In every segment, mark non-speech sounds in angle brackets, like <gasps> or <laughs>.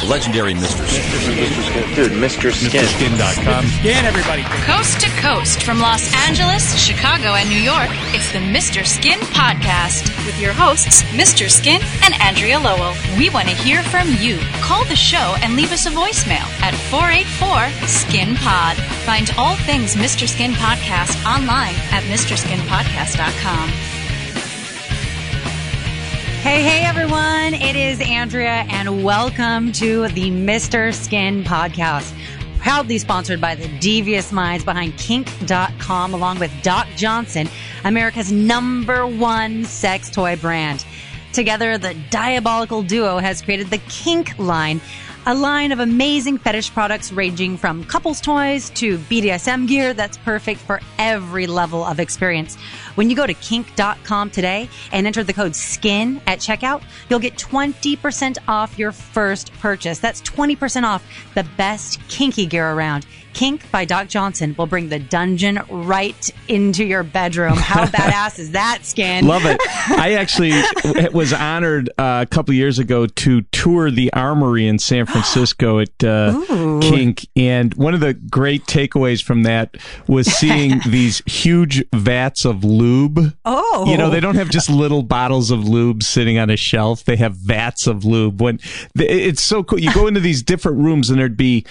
The legendary Mr. Skin. Dude, Mr. Skin. MrSkin.com. Skin everybody. Coast to coast from Los Angeles, Chicago, and New York, it's the Mr. Skin Podcast with your hosts, Mr. Skin and Andrea Lowell. We want to hear from you. Call the show and leave us a voicemail at 484 Skin Pod. Find all things Mr. Skin Podcast online at MrSkinPodcast.com. Hey, hey, everyone. It is Andrea, and welcome to the Mr. Skin podcast. Proudly sponsored by the devious minds behind kink.com, along with Doc Johnson, America's number one sex toy brand. Together, the diabolical duo has created the Kink line, a line of amazing fetish products ranging from couples toys to BDSM gear that's perfect for every level of experience. When you go to kink.com today and enter the code SKIN at checkout, you'll get 20% off your first purchase. That's 20% off the best kinky gear around. Kink by Doc Johnson will bring the dungeon right into your bedroom. How <laughs> badass is that, Skin? Love it. I actually <laughs> was honored uh, a couple years ago to tour the Armory in San Francisco <gasps> at uh, Kink, and one of the great takeaways from that was seeing <laughs> these huge vats of lube. Oh. you know they don't have just little bottles of lube sitting on a shelf; they have vats of lube. When it's so cool, you go into these different rooms, and there'd be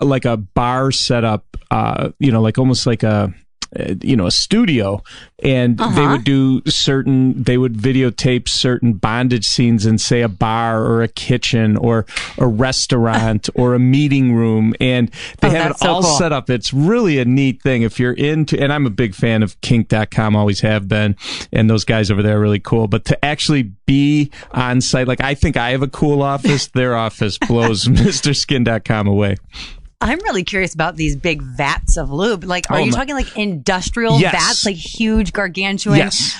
like a bar set up, uh, you know, like almost like a uh, you know a studio and they Uh-huh. would do certain they would videotape certain bondage scenes in say a bar or a kitchen or a restaurant <laughs> or a meeting room and they Oh, have it so all cool. set up it's really a neat thing if you're into and i'm a big fan of kink.com always have been and those guys over there are really cool but to actually be on site like i think i have a cool office <laughs> their office blows <laughs> mrskin.com away I'm really curious about these big vats of lube. Like, are Oh you my- talking like industrial Yes. vats, like huge gargantuan? yes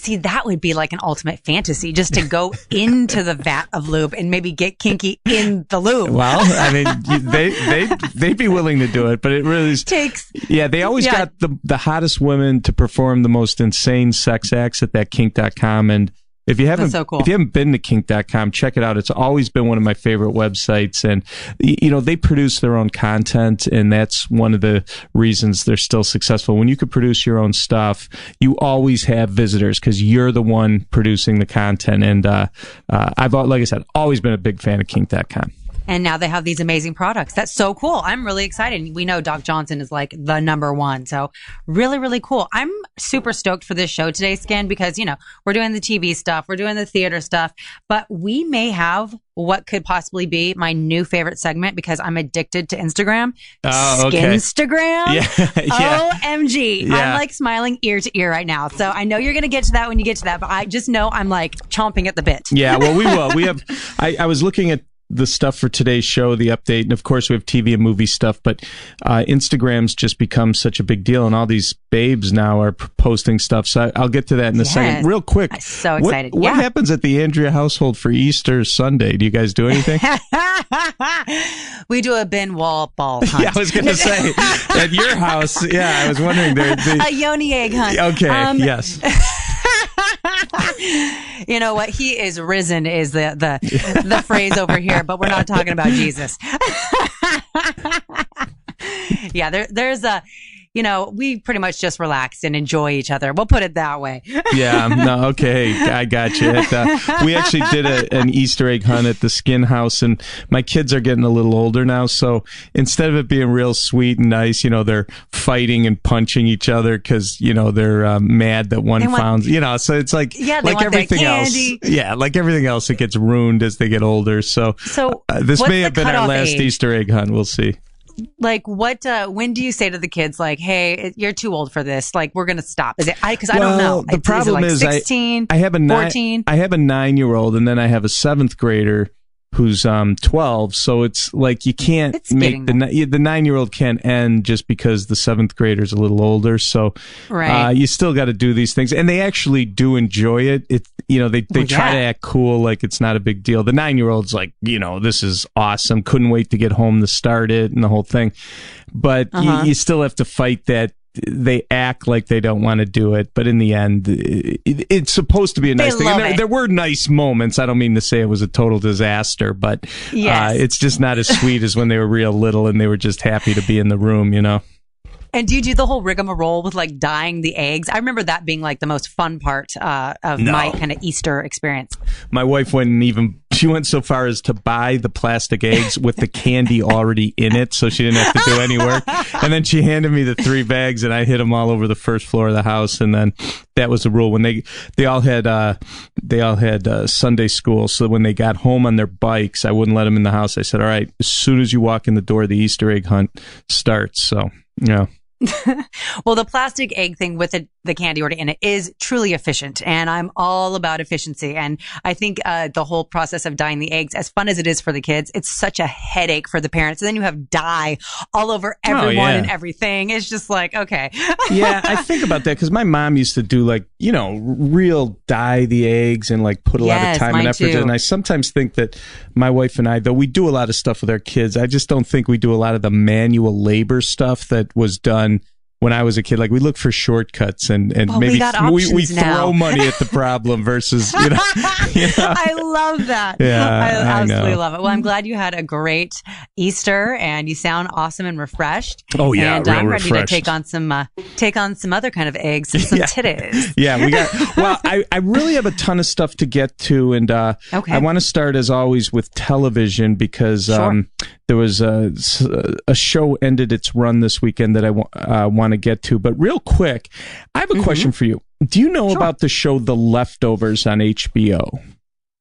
See, that would be like an ultimate fantasy just to go <laughs> into the vat of lube and maybe get kinky in the lube. Well, I mean, <laughs> they they they'd be willing to do it, but it really is. Takes Yeah, they always Yeah. got the the hottest women to perform the most insane sex acts at that kink.com and if you haven't so cool. if you haven't been to kink.com, check it out. It's always been one of my favorite websites and you know, they produce their own content and that's one of the reasons they're still successful. When you could produce your own stuff, you always have visitors cuz you're the one producing the content and uh, uh I've like I said, always been a big fan of kink.com. and now they have these amazing products. That's so cool. I'm really excited. We know Doc Johnson is like the number one. So really, really cool. I'm super stoked for this show today, Skin, because, you know, we're doing the TV stuff, we're doing the theater stuff, but we may have what could possibly be my new favorite segment because I'm addicted to Instagram. Oh, okay. Skinstagram. Yeah, <laughs> yeah. OMG. Yeah. I'm like smiling ear to ear right now. So I know you're going to get to that when you get to that, but I just know I'm like chomping at the bit. Yeah, well, we will. We have. I, I was looking at the stuff for today's show, the update, and of course we have TV and movie stuff. But uh, Instagram's just become such a big deal, and all these babes now are posting stuff. So I, I'll get to that in a Yes. second. Real quick, I'm so excited. What, Yeah. happens at the Andrea household for Easter Sunday? Do you guys do anything? <laughs> we do a Ben Wa ball hunt. <laughs> yeah, I was going to say at your house. Yeah, I was wondering. There, <laughs> a yoni egg hunt. okay, Um, yes. <laughs> You know what? He is risen is the the the phrase over here, but we're not talking about Jesus. <laughs> yeah, there there's a you know, we pretty much just relax and enjoy each other. We'll put it that way. <laughs> Yeah, no, okay, I got you. Uh, we actually did a, an Easter egg hunt at the Skin House, and my kids are getting a little older now. So instead of it being real sweet and nice, you know, they're fighting and punching each other because you know they're uh, mad that one want- found, you know. So it's like Yeah, like everything else. Yeah, like everything else, it gets ruined as they get older. So, So, uh, this may have been our last age? Easter egg hunt. We'll see. Like, what? Uh, when do you say to the kids, like, "Hey, you're too old for this. Like, we're gonna stop"? Is it? I because I don't know. Well, The problem like is, I- 16, I, have a nine, 14. I have a nine year old, and then I have a seventh grader who's um 12 so it's like you can't It's make the the nine year old can't end just because the seventh grader's a little older. So Right. uh, you still got to do these things. And they actually do enjoy it. It you know they, they Well, try to act cool like it's not a big deal. The nine year old's like you know this is awesome. Couldn't wait to get home to start it and the whole thing. But Uh-huh. you, you still have to fight that they act like they don't want to do it, but in the end, it, it's supposed to be a nice thing. love There, there were nice moments. I don't mean to say it was a total disaster, but Yes. uh, it's just not as sweet as when they were real little and they were just happy to be in the room. You know. And do you do the whole rigmarole with like dyeing the eggs? I remember that being like the most fun part uh, of No. my kind of Easter experience. My wife went and even she went so far as to buy the plastic eggs with the candy already in it, so she didn't have to do any work. And then she handed me the three bags, and I hid them all over the first floor of the house. And then that was the rule when they they all had uh, they all had uh, Sunday school. So when they got home on their bikes, I wouldn't let them in the house. I said, "All right, as soon as you walk in the door, the Easter egg hunt starts." So yeah. <laughs> Well, the plastic egg thing with the, the candy order in it is truly efficient, and I'm all about efficiency. And I think uh, the whole process of dyeing the eggs, as fun as it is for the kids, it's such a headache for the parents. And then you have dye all over everyone Oh, yeah. and everything. It's just like okay, <laughs> yeah, I think about that because my mom used to do like you know real dye the eggs and like put a lot of time and effort. too. And I sometimes think that my wife and I, though we do a lot of stuff with our kids, I just don't think we do a lot of the manual labor stuff that was done. When I was a kid, like we look for shortcuts and, and Well, we maybe got we, we throw money at the problem versus you know, <laughs> you know I love that. Yeah, I I absolutely know. love it. Well, I'm glad you had a great Easter and you sound awesome and refreshed. Oh, yeah, and I'm ready refreshed. to take on some uh, take on some other kind of eggs, and some <laughs> Yeah. titties. Yeah, we got. <laughs> Well, I, I really have a ton of stuff to get to, and uh, Okay. I want to start as always with television because Sure. um, there was a, a show ended its run this weekend that I wa- uh, want to get to. But real quick, I have a question for you. Do you know Mm-hmm. Sure. about the show The Leftovers on HBO?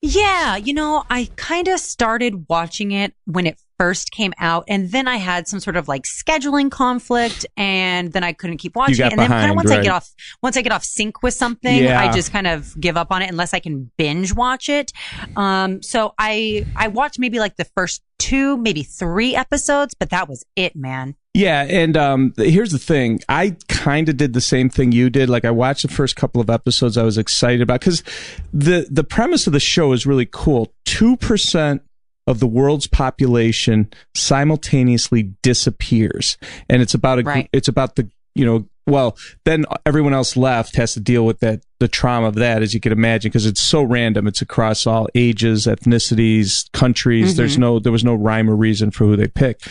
Yeah, you know, I kind of started watching it when it first came out, and then I had some sort of like scheduling conflict, and then I couldn't keep watching it. And then kind of once I get off, once I get off sync with something, Yeah. I just kind of give up on it unless I can binge watch it. Um, so I I watched maybe like the first two, maybe three episodes, but that was it, man. Yeah, and um, here's the thing. I kind of did the same thing you did. Like I watched the first couple of episodes. I was excited about because the the premise of the show is really cool. Two percent of the world's population simultaneously disappears, and it's about a Right. it's about the you know well then everyone else left has to deal with that the trauma of that as you can imagine because it's so random. It's across all ages ethnicities countries. There's no there was no rhyme or reason for who they pick.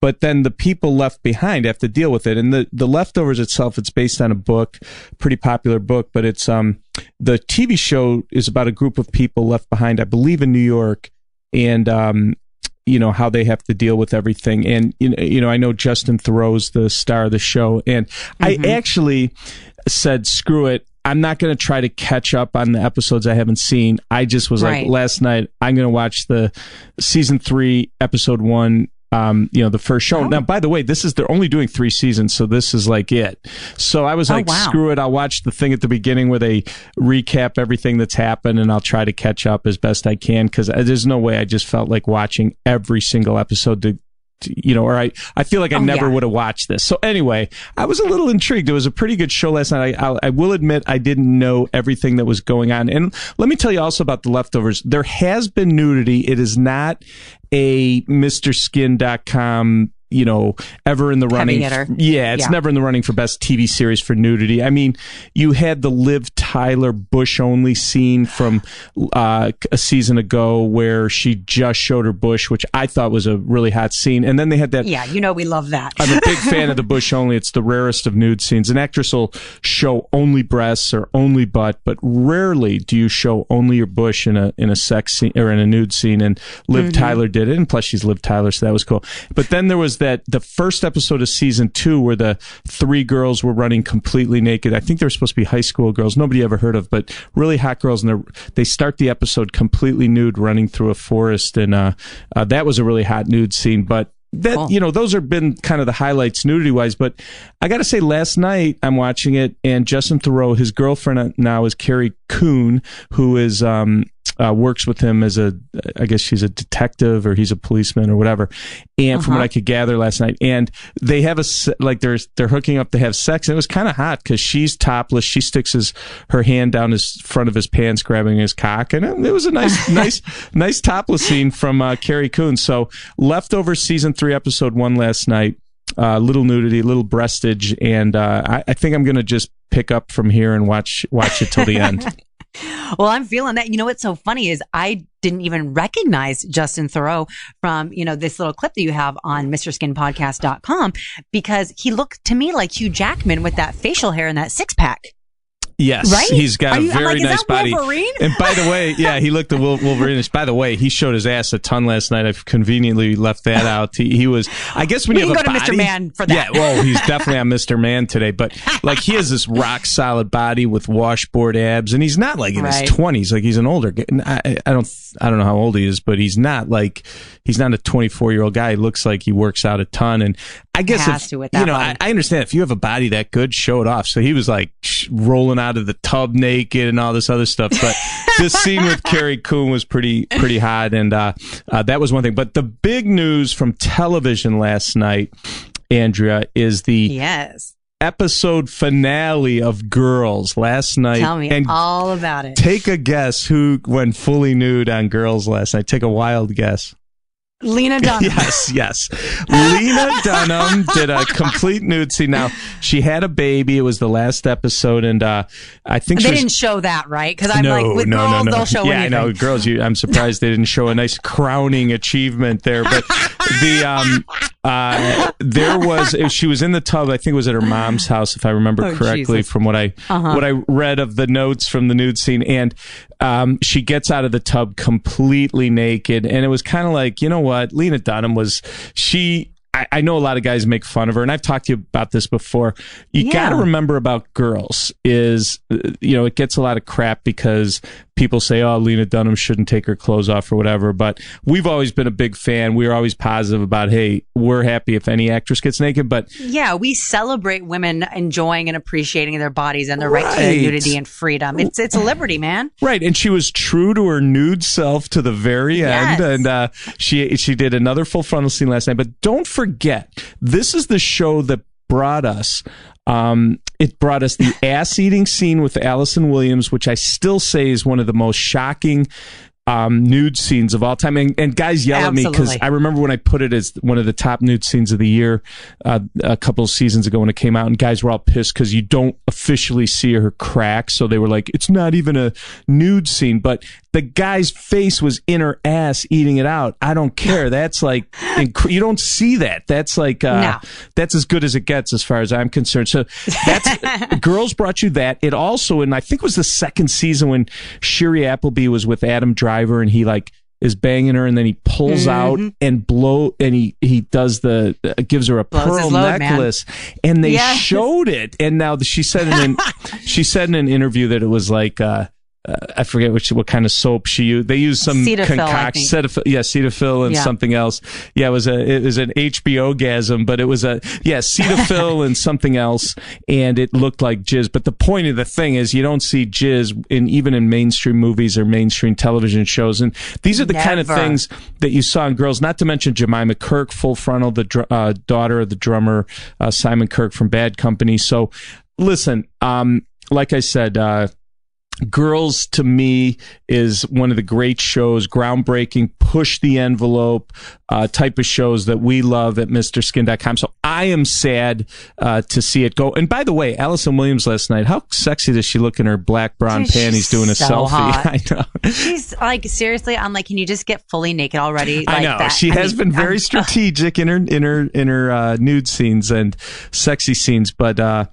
But then the people left behind have to deal with it. And the the leftovers itself it's based on a book pretty popular book but it's um the tv show is about a group of people left behind i believe in new york and um you know how they have to deal with everything. And you know, you know i know justin theroux's the star of the show and i actually said screw it. I'm not going to try to catch up on the episodes i haven't seen. I just was Right. like last night i'm going to watch the season three episode one um, you know, the first show. Now, by the way, this is they're only doing three seasons, so this is like it. So I was Oh, like, wow. screw it. I'll watch the thing at the beginning where they recap everything that's happened, and I'll try to catch up as best I can because there's no way I just felt like watching every single episode to. to- You know, or I, I feel like I Oh, never yeah. would have watched this. So anyway, I was a little intrigued. It was a pretty good show last night. I, I, I will admit I didn't know everything that was going on. And let me tell you also about the leftovers. There has been nudity. It is not a MrSkin.com, you know, ever in the running. Yeah, it's Yeah. never in the running for best TV series for nudity. I mean, you had the Liv Tyler Bush only scene from uh, a season ago where she just showed her bush, which I thought was a really hot scene. And then they had that Yeah, you know we love that. I'm a big fan of the <laughs> bush only. It's the rarest of nude scenes. An actress will show only breasts or only butt, but rarely do you show only your bush in a in a sex scene or in a nude scene. And Liv Tyler did it, and plus she's Liv Tyler, so that was cool. But then there was that the first episode of season two where the three girls were running completely naked. I think they were supposed to be high school girls, nobody ever heard of, but really hot girls. And they start the episode completely nude, running through a forest, and uh, uh, that was a really hot nude scene. But that Cool. you know those have been kind of the highlights nudity wise but i gotta say last night i'm watching it and justin theroux his girlfriend now is carrie coon who is um uh, works with him as a i guess she's a detective or he's a policeman or whatever. And from what i could gather last night and they have a like they're they're hooking up to have sex. And it was kind of hot because she's topless. She sticks his her hand down his front of his pants grabbing his cock. And it, it was a nice <laughs> nice nice topless scene from uh, carrie coon. So leftover season three episode one last night uh, little nudity, little breastage, and uh, I, I think I'm going to just pick up from here and watch watch it till the end. <laughs> Well, I'm feeling that. You know what's so funny is I didn't even recognize Justin Theroux from, you know, this little clip that you have on MrSkinPodcast.com because he looked to me like Hugh Jackman with that facial hair and that six pack. Yes, Right? he's got Are a you- very like, nice body. Wolverine? And by the way, <laughs> yeah, he looked a Wol- Wolverine. By the way, he showed his ass a ton last night. I've conveniently left that <laughs> out. He, he was, I guess, when We you have go to Mr. Man for that. Yeah, well, he's definitely on Mr. Man today. But like, he has this rock solid body with washboard abs, and he's not like in Right. his twenties. Like he's an older. I, I don't, I don't know how old he is, but he's not like he's not a 24 year old guy. He looks like he works out a ton, and I guess Has if, to with you know, I. I understand if you have a body that good, show it off. So he was like sh- rolling out of the tub naked and all this other stuff. But <laughs> this scene with Carrie Coon was pretty pretty hot, and uh, uh, that was one thing. But the big news from television last night, Andrea, is the Yes. episode finale of Girls last night. Tell me and all about it. take a guess who went fully nude on Girls last night. Take a wild guess. Lena <laughs> Dunham. Yes, yes. Lena Dunham did a complete nude scene. Now she had a baby. It was the last episode, and uh, I think They was, didn't show that, right? Because I'm no, like, with no, girls, no, no. they'll show yeah, anything. I know, girls. You, I'm surprised they didn't show a nice crowning achievement there. But <laughs> the um, uh, there was <laughs> she was in the tub. I think it was at her mom's house, if I remember Oh, correctly, Jesus. from what I Uh-huh. what I read of the notes from the nude scene. And um, she gets out of the tub completely naked, and it was kind of like, you know what, Lena Dunham was she. I, I know a lot of guys make fun of her, and I've talked to you about this before. You Yeah. got to remember about girls is, uh, you know, it gets a lot of crap because people say, oh, Lena Dunham shouldn't take her clothes off or whatever. But we've always been a big fan. We're always positive about, hey, we're happy if any actress gets naked. But Yeah, we celebrate women enjoying and appreciating their bodies and their right, to Right. nudity and freedom. It's it's a liberty, man. Right, and she was true to her nude self to the very Yes. end, and uh, she she did another full frontal scene last night. But don't forget, this is the show that brought us. Um, it brought us the <laughs> ass eating scene with Allison Williams, which I still say is one of the most shocking um, nude scenes of all time. And, and guys yell at me because I remember when I put it as one of the top nude scenes of the year uh, a couple of seasons ago when it came out, and guys were all pissed because you don't officially see her crack. So they were like, it's not even a nude scene, but the guy's face was in her ass eating it out. I don't care. That's like, <laughs> inc- you don't see that. That's like, uh, No. that's as good as it gets as far as I'm concerned. So that's, <laughs> Girls brought you that. It also, and I think it was the second season when Shiri Appleby was with Adam Driver and he like, is banging her and then he pulls out and blow and he he does the uh, gives her a Mm-hmm. Blows pearl load, man. necklace and they Yes. showed it and now she said in an, <laughs> she said in an interview that it was like uh uh, I forget which what kind of soap she used. They used some concoction. Cetaphil, yeah, Cetaphil and Yeah. something else. Yeah, it was a it was an HBO gasm, but it was a yeah Cetaphil <laughs> and something else, and it looked like jizz. But the point of the thing is, you don't see jizz in even in mainstream movies or mainstream television shows, and these are the kind of things that you saw in girls. Not to mention Jemima Kirke, full frontal, the dr- uh, daughter of the drummer uh, Simon Kirke from Bad Company. So, listen, um, like I said. Uh, Girls to me is one of the great shows, groundbreaking, push the envelope uh, type of shows that we love at MrSkin.com. So I am sad uh, to see it go. And by the way, Allison Williams last night, how sexy does she look in her black brown Dude, panties doing a so selfie? <laughs> hot. I know. She's like seriously. I'm like, can you just get fully naked already? I know that? she I has mean, been very I'm- <laughs> strategic in her in her in her uh, nude scenes and sexy scenes, but uh,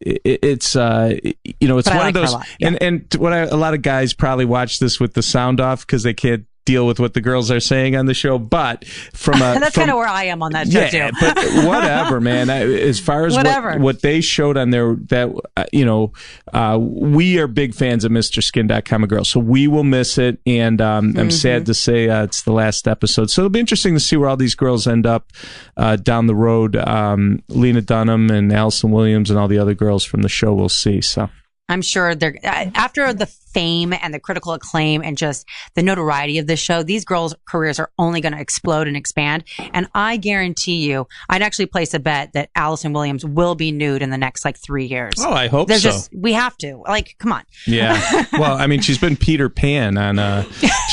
it's uh, you know it's But one like of those yeah. and and what I, a lot of guys probably watch this with the sound off because they can't deal with what the girls are saying on the show. But from a <laughs> That's kind of where I am on that show yeah, too. but <laughs> whatever, man. I, as far as what, Whatever. what they showed on there, that uh, you know, uh, we are big fans of MrSkin.com, a girl, so we will miss it. And um, Mm-hmm. I'm sad to say uh, it's the last episode. So it'll be interesting to see where all these girls end up uh, down the road. Um, Lena Dunham and Allison Williams and all the other girls from the show. We'll see. So I'm sure they're uh, after the fame and the critical acclaim and just the notoriety of this show, these girls' careers are only going to explode and expand. And I guarantee you, I'd actually place a bet that Allison Williams will be nude in the next like three years. Oh, I hope There's so. just we have to. Like, come on. Yeah. <laughs> Well, I mean, she's been Peter Pan on, uh,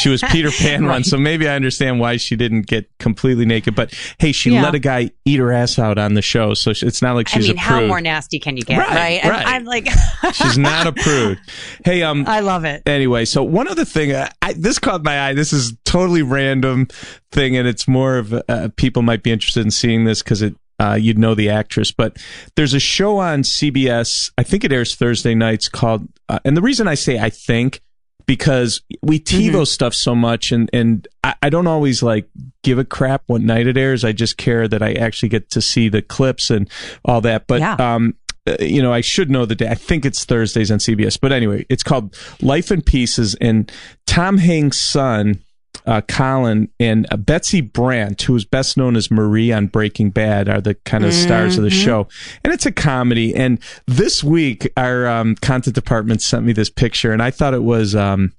she was Peter Pan Right. once, so maybe I understand why she didn't get completely naked. But hey, she Yeah. let a guy eat her ass out on the show, so it's not like she's I mean, a how more nasty can you get, Right, right? And right. I'm like, she's not <laughs> a prude. Hey, um, I love it. anyway, so one other thing, uh, I, this caught my eye. This is totally random thing, and it's more of uh, people might be interested in seeing this because it. Uh, you'd know the actress, but there's a show on CBS. I think it airs Thursday nights called, uh, and the reason I say I think because we TiVo stuff so much, and and I, I don't always like give a crap what night it airs. I just care that I actually get to see the clips and all that. But Yeah. um, you know, I should know the day. I think it's Thursdays on CBS. But anyway, it's called Life in Pieces, and Tom Hanks' son. Uh, Colin and uh, Betsy Brandt, who is best known as Marie on Breaking Bad, are the kind of stars of the show. And it's a comedy. And this week, our um, content department sent me this picture, and I thought it was um,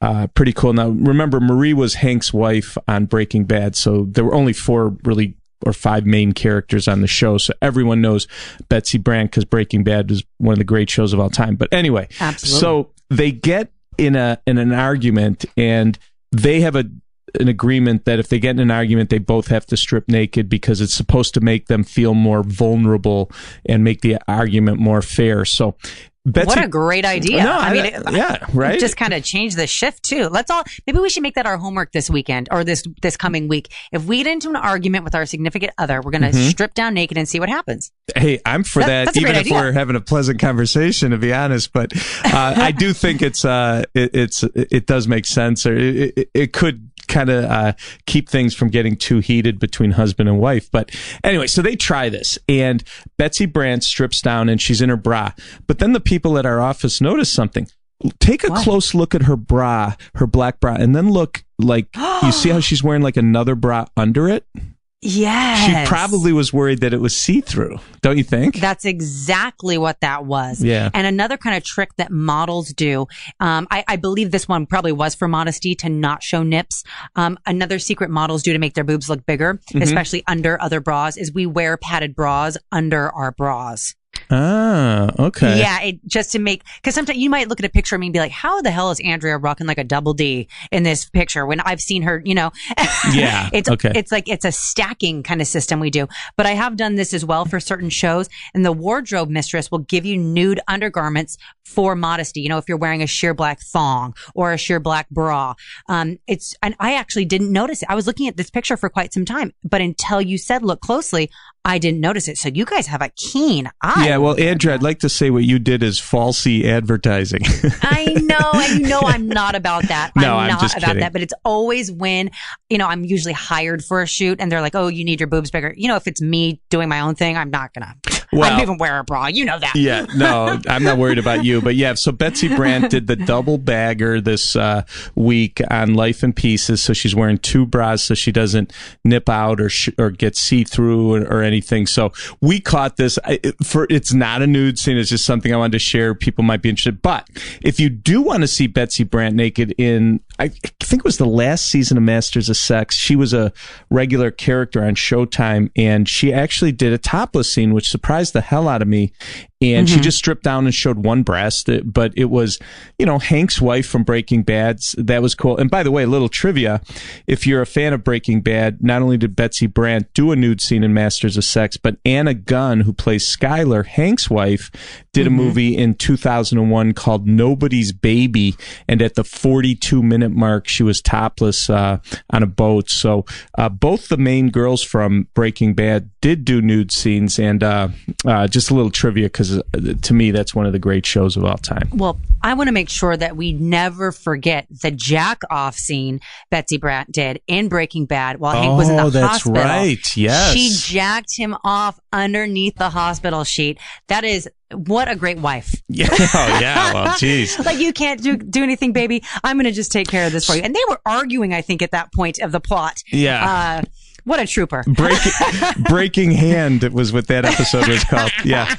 uh, pretty cool. Now, remember, Marie was Hank's wife on Breaking Bad, so there were only four really or five main characters on the show. So everyone knows Betsy Brandt because Breaking Bad is one of the great shows of all time. But anyway, Absolutely. so they get in a in an argument, and they have a an agreement that if they get in an argument, they both have to strip naked because it's supposed to make them feel more vulnerable and make the argument more fair. So. Betsy, what a great idea. No, I mean, I- yeah, <laughs> right? Just kind of change the shift too. Let's all, maybe we should make that our homework this weekend or this, this coming week. If we get into an argument with our significant other, we're going to Mm-hmm. strip down naked and see what happens. Hey, I'm for That- that, even if idea. we're having a pleasant conversation, to be honest. But uh, I do think it's uh, it, it's it does make sense, or it, it, it could kind of uh, keep things from getting too heated between husband and wife. But anyway, so they try this, and Betsy Brandt strips down and she's in her bra. But then the people at our office notice something. Take a close look at her bra, her black bra, and then look like you see how <gasps> she's wearing like another bra under it. Yes. She probably was worried that it was see through. Don't you think? That's exactly what that was. Yeah. And another kind of trick that models do, um, I, I believe this one probably was for modesty to not show nips. Um, another secret models do to make their boobs look bigger, Mm-hmm. especially under other bras, is we wear padded bras under our bras. Ah, okay. Yeah, it, just to make because sometimes you might look at a picture of me and be like, "How the hell is Andrea rocking like a double D in this picture?" When I've seen her, you know, <laughs> Yeah, it's okay. it's like it's a stacking kind of system we do. But I have done this as well for certain shows, and the wardrobe mistress will give you nude undergarments for modesty. You know, if you're wearing a sheer black thong or a sheer black bra, um, it's and I actually didn't notice it. I was looking at this picture for quite some time, but until you said look closely, I didn't notice it. So you guys have a keen eye. Yeah, well, Andrew, I'd like to say what you did is falsy advertising. <laughs> I know, and you know I'm not about that. No, I'm I'm not just about kidding. that. But it's always when, you know, I'm usually hired for a shoot and they're like, oh, you need your boobs bigger. You know, if it's me doing my own thing, I'm not gonna. Well- I'm even wear a bra. You know that. yeah, no, I'm not worried about you. But yeah, so Betsy Brandt did the double bagger this uh, week on Life in Pieces. So she's wearing two bras so she doesn't nip out or sh- or get see through or, or anything. So we caught this. I, for It's not a nude scene. It's just something I wanted to share. People might be interested. But if you do want to see Betsy Brandt naked in, I think it was the last season of Masters of Sex, she was a regular character on Showtime and she actually did a topless scene, which surprised the hell out of me. And she just stripped down and showed one breast, uh, but it was, you know, Hank's wife from Breaking Bad. That was cool. And by the way, a little trivia. If you're a fan of Breaking Bad, not only did Betsy Brandt do a nude scene in Masters of Sex, but Anna Gunn, who plays Skyler, Hank's wife, did a movie in 2001 called Nobody's Baby. And at the 42 minute mark, she was topless, uh, on a boat. So, uh, both the main girls from Breaking Bad did do nude scenes. And, uh, uh, just a little trivia because to me, that's one of the great shows of all time. Well, I want to make sure that we never forget the jack off scene Betsy Brandt did in Breaking Bad while Hank was in the Oh, that's hospital. right. Yes. She jacked him off underneath the hospital sheet. That is what a great wife. <laughs> Yeah. Oh, yeah. Well, <laughs> geez. like you can't do do anything, baby. I'm going to just take care of this for you. And they were arguing, I think, at that point of the plot. Yeah. Uh, What a trooper. Breaking, <laughs> Breaking Hand was what that episode was called. Yeah.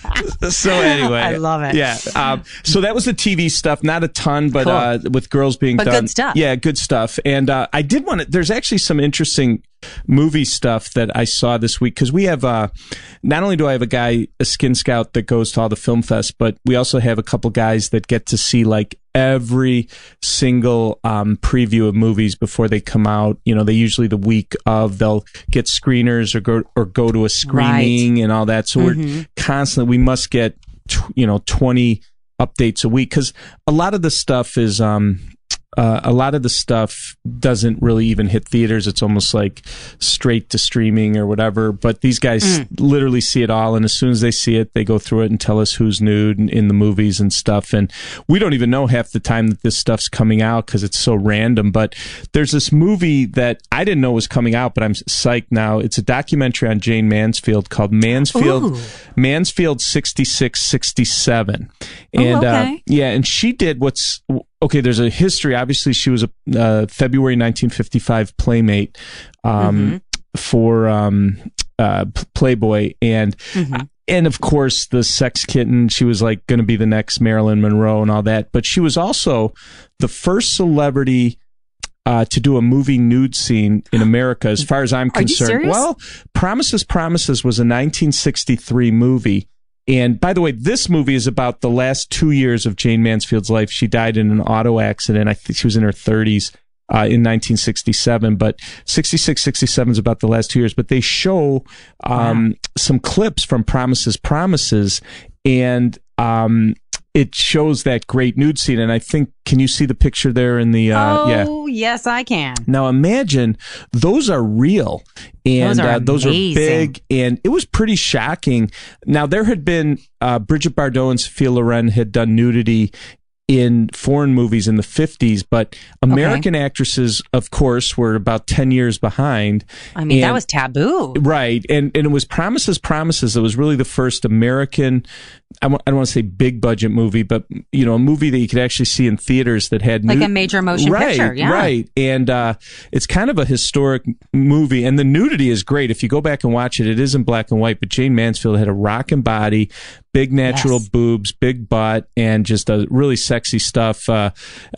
So anyway, I love it. Yeah. Um, so that was the TV stuff. Not a ton, but Cool. uh, with girls being But done. good stuff. Yeah, good stuff. And uh, I did want to. There's actually some interesting movie stuff that I saw this week because we have. Uh, not only do I have a guy, a skin scout that goes to all the film fests, but we also have a couple guys that get to see like every single um, preview of movies before they come out. You know, they usually the week of they'll get screeners or go or go to a screening and all that. So we're constantly we must get you know twenty updates a week because a lot of the stuff is um uh, a lot of the stuff doesn't really even hit theaters. It's almost like straight to streaming or whatever. But these guys literally see it all, and as soon as they see it, they go through it and tell us who's nude in, in the movies and stuff. And we don't even know half the time that this stuff's coming out because it's so random. But there's this movie that I didn't know was coming out, but I'm psyched now. It's a documentary on Jayne Mansfield called Mansfield Ooh. Mansfield 6667. And uh, okay. yeah, and she did what's okay. There's a history. Obviously, she was a uh, February 1955 playmate um, for um, uh, Playboy, and and of course the sex kitten. She was like going to be the next Marilyn Monroe and all that. But she was also the first celebrity. Uh, to do a movie nude scene in America, as far as I'm concerned. Well, Promises, Promises was a 1963 movie. And by the way, this movie is about the last two years of Jayne Mansfield's life. She died in an auto accident. I think she was in her 30s uh, in 1967, but 66, 67 is about the last two years. But they show um, some clips from Promises, Promises, and um, it shows that great nude scene. And I think, can you see the picture there in the, uh, yeah. oh, yes, I can. Now imagine those are real and Those are uh, those are big and it was pretty shocking. Now there had been uh, Brigitte Bardot and Sophia Loren had done nudity in foreign movies in the 50s, but American actresses, of course, were about 10 years behind. I mean, that was taboo. Right, and and it was Promises, Promises. It was really the first American. I w- I don't want to say big budget movie, but you know, a movie that you could actually see in theaters that had Like nu- a major motion right, picture, yeah. right. And uh, it's kind of a historic movie, and the nudity is great. If you go back and watch it, it is in black and white. But Jayne Mansfield had a rocking body, big natural Yes. boobs, big butt, and just a really sexy stuff. Uh,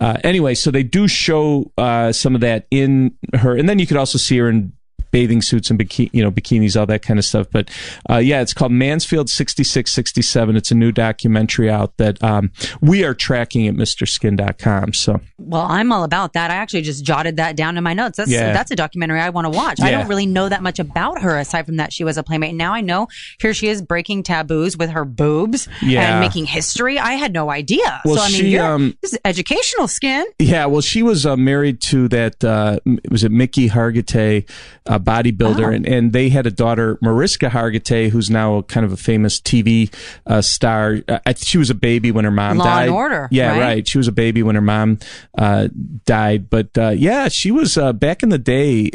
uh, anyway, so they do show uh, some of that in her, and then you could also see her in bathing suits and bikini, you know, bikinis, all that kind of stuff. But uh, yeah, it's called Mansfield 6667. It's a new documentary out that um, we are tracking at MrSkin.com. So Well, I'm all about that. I actually just jotted that down in my notes. That's Yeah. that's a documentary I want to watch. I don't really know that much about her aside from that she was a playmate. Now I know here she is breaking taboos with her boobs Yeah. and making history. I had no idea. Well, so I mean, she, um, this is educational skin. Yeah, well, she was uh, married to that. Uh, was it Mickey Hargitay, a bodybuilder, Oh. and, and they had a daughter, Mariska Hargitay, who's now kind of a famous TV uh, star. Uh, she was a baby when her mom Law died. and Order, yeah, right? She was a baby when her mom uh, died, but uh, yeah, she was uh, back in the day.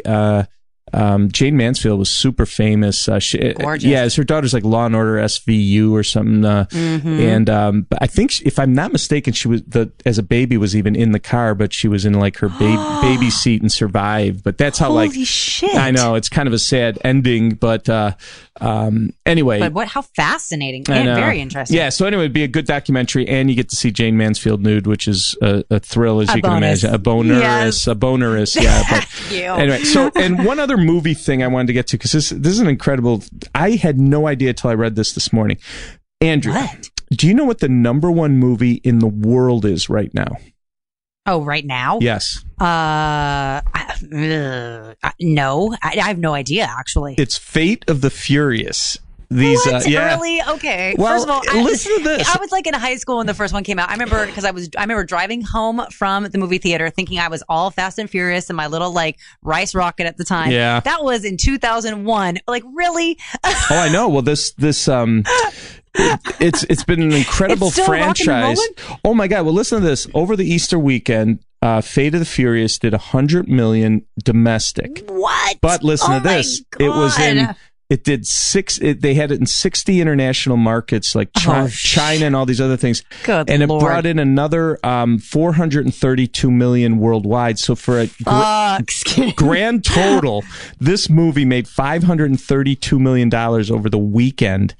Um, Jayne Mansfield was super famous. Uh, she, Gorgeous. Yeah, her daughter's like Law and Order SVU or something. Uh, Mm-hmm. And um, but I think, she, if I'm not mistaken, she was the as a baby was even in the car, but she was in like her ba- <gasps> baby seat and survived. But that's how Holy like shit. I know it's kind of a sad ending, but uh, um, anyway. But what? How fascinating and very interesting. Yeah, so anyway, it'd be a good documentary, and you get to see Jayne Mansfield nude, which is a, a thrill, as A you can imagine. A bonerous, Yes. a bonerous, yeah. <laughs> But you. anyway, so and one other <laughs> movie thing I wanted to get to because this this is an incredible. I had no idea till I read this this morning. Andrew, What? do you know what the number one movie in the world is right now? Oh, right now? Yes, Uh, I, ugh, no, I, I have no idea. Actually, it's Fate of the Furious. These, What? uh, yeah. Really? Okay. Well, First of all, I, listen to this. I was like in high school when the first one came out. I remember because I was I remember driving home from the movie theater thinking I was all Fast and Furious and my little like rice rocket at the time. Yeah. That was in 2001. Like really? Oh, I know. Well, this this um, it- it's it's been an incredible franchise. Oh my God! Well, listen to this. Over the Easter weekend, uh, Fate of the Furious did a hundred million domestic. What? But listen Oh to this. It was in God. It did six. It, they had it in sixty international markets, like Chi- Oh, China and all these other things. Good and it Lord. brought in another um, four hundred and thirty-two million worldwide. So for a <laughs> grand total, this movie made five hundred and thirty-two million dollars over the weekend.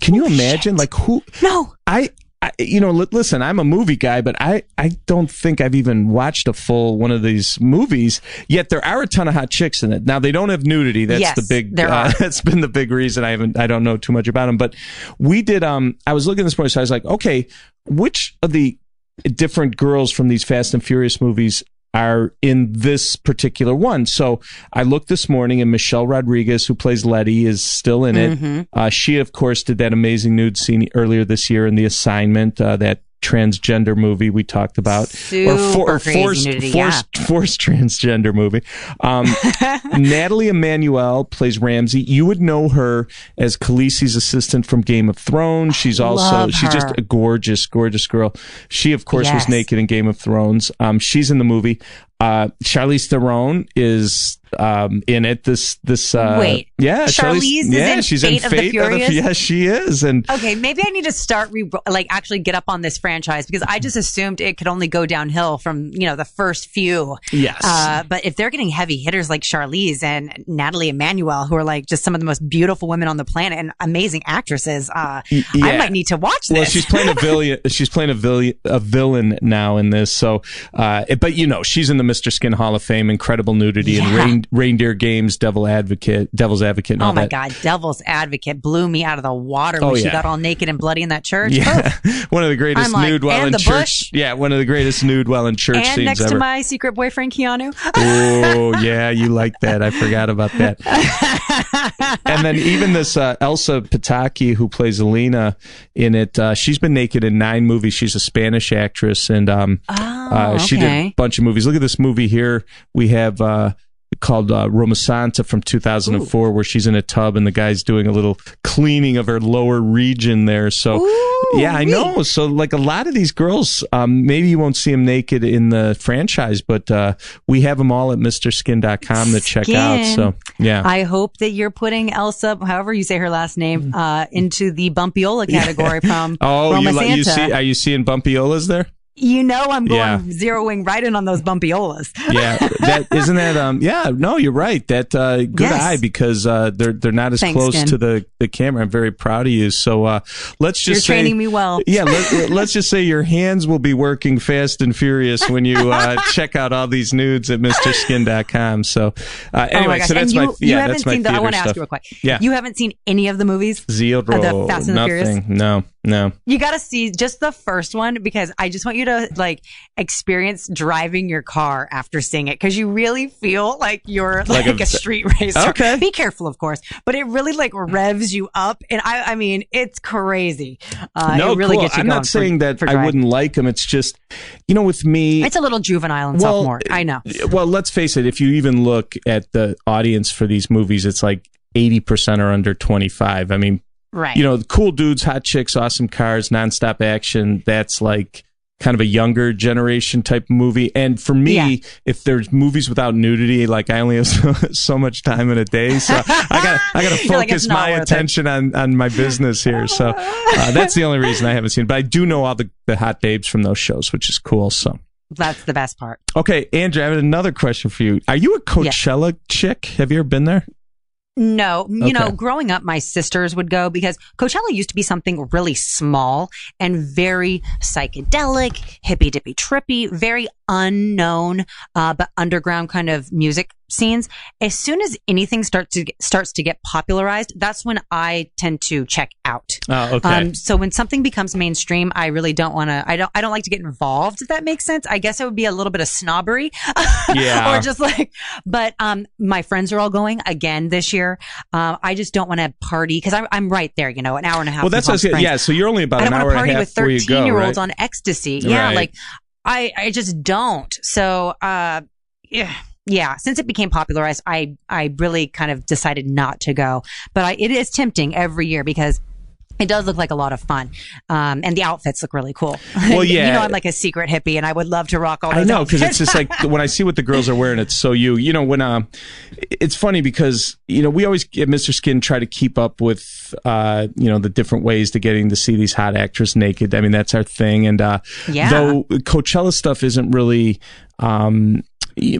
Can you imagine? Like who? no. I, I you know, li- listen, I'm a movie guy, but I, I don't think I've even watched a full one of these movies. Yet there are a ton of hot chicks in it. Now they don't have nudity. That's Yes, the big. there uh, are. <laughs> that's been the big reason I haven't. I don't know too much about them. But we did. Um, I was looking at this morning, so I was like, okay, which of the different girls from these Fast and Furious movies are in this particular one. So I looked this morning and Michelle Rodriguez, who plays Letty, is still in it. Mm-hmm. Uh, she, of course, did that amazing nude scene earlier this year in The Assignment, uh, that transgender movie we talked about. Super crazy forced, nudity, forced, forced transgender movie. Um, <laughs> Nathalie Emmanuel plays Ramsey. You would know her as Khaleesi's assistant from Game of Thrones. She's also, she's just a gorgeous, gorgeous girl. She, of course, was naked in Game of Thrones. Um, she's in the movie. Uh, Charlize Theron is um, in it. This this uh, Wait. yeah, Charlize is yeah, in she's Fate in of the Fate Furious? yes, she is, and Okay, maybe I need to start re- like actually get up on this franchise because I just assumed it could only go downhill from you know the first few. yes, Uh, but if they're getting heavy hitters like Charlize and Nathalie Emmanuel, who are like just some of the most beautiful women on the planet and amazing actresses, uh, Y- I yeah. might need to watch this. Well, she's playing a villain. <laughs> She's playing a villain, a villain now in this. So, uh, but you know, she's in the Mr. Skin Hall of Fame, incredible nudity and Yeah. Rein, reindeer games, devil advocate, devil's advocate, Oh my that. God, Devil's Advocate blew me out of the water when Oh, she got all naked and bloody in that church. Yeah, <laughs> one of the greatest like, nude while in church. bush? Yeah, one of the greatest nude while in church and scenes next ever. to my secret boyfriend Keanu. <laughs> oh yeah, you like that? I forgot about that. <laughs> and then even this uh, Elsa Pataky, who plays Elena in it, uh, she's been naked in nine movies. She's a Spanish actress, and um, uh, she did a Oh, bunch of movies. Look at this movie here. We have. Uh, Called uh, Romasanta from 2004, where she's in a tub and the guy's doing a little cleaning of her lower region there. So, yeah, I know. So, like a lot of these girls, um, maybe you won't see them naked in the franchise, but uh, we have them all at MrSkin.com to check out. So, yeah. I hope that you're putting Elsa, however you say her last name, uh, into the Bumpiola <laughs> category from oh, Roma you, Santa. you see? Are you seeing bumpiolas there? You know I'm going Yeah. zeroing right in on those bumpiolas. Yeah, <laughs> that isn't that. Um, yeah, no, you're right. That uh, good Yes. eye because uh, they're they're not as Thanks, close Ken. to the, the camera. I'm very proud of you. So uh, let's You're just say, training me well. <laughs> Yeah, let, let's just say your hands will be working fast and furious when you uh, <laughs> check out all these nudes at MrSkin.com. So uh, oh my anyway, gosh. so that's and you, my you yeah, haven't that's my seen the, I want to ask you real quick. Yeah. You haven't seen any of the movies? Zero, the Fast and the Furious? No, no. You got to see just the first one because I just want you to like experience driving your car after seeing it because you really feel like you're Like like, a- a, street <laughs> racer. Okay. Be careful, of course, but it really like revs you up. And I, I mean, it's crazy. Uh, no, it really cool. gets you I'm not saying for, that for I wouldn't like them. It's just, you know, with me, It's a little juvenile and sophomore. I know. Well, let's face it. If you even look at the audience for these movies, it's like 80% are under 25. I mean, Right. you know, cool dudes, hot chicks, awesome cars, nonstop action. That's like kind of a younger generation type movie. And for me, Yeah. if there's movies without nudity, like I only have <laughs> so, so much time in a day, so I got <laughs> I got to You're like, focus my worth it. attention on on my business here. So uh, <laughs> that's the only reason I haven't seen. it. But I do know all the the hot babes from those shows, which is cool. So. That's the best part. Okay, Andrew, I have another question for you. Are you a Coachella chick? Have you ever been there? No, you know, growing up, my sisters would go because Coachella used to be something really small and very psychedelic, hippy dippy trippy, very unknown, uh, but underground kind of music scenes. As soon as anything starts to get, starts to get popularized, that's when I tend to check out. Oh, okay. Um, so when something becomes mainstream, I really don't want to. I don't. I don't like to get involved. If that makes sense. I guess it would be a little bit of snobbery. <laughs> Yeah. or just like. But um, my friends are all going again this year. Um, I just don't want to party because I'm I'm right there. You know, an hour and a half. well, that's what I was Palm getting- Springs. yeah. So you're only about I don't hour want to and a party half with 13 go, year right? olds on ecstasy. Yeah, Right. like I I just don't. So uh, yeah. Yeah, since it became popularized, I I really kind of decided not to go. But I, it is tempting every year because It does look like a lot of fun, um, and the outfits look really cool. <laughs> Well, yeah. you know, I'm like a secret hippie, and I would love to rock all. I know because it's just like when I see what the girls are wearing, it's so you. You know when uh, it's funny because you know we always at Mr. Skin try to keep up with uh, you know the different ways to getting to see these hot actors naked. I mean that's our thing, and uh, Yeah. though Coachella stuff isn't really. Um,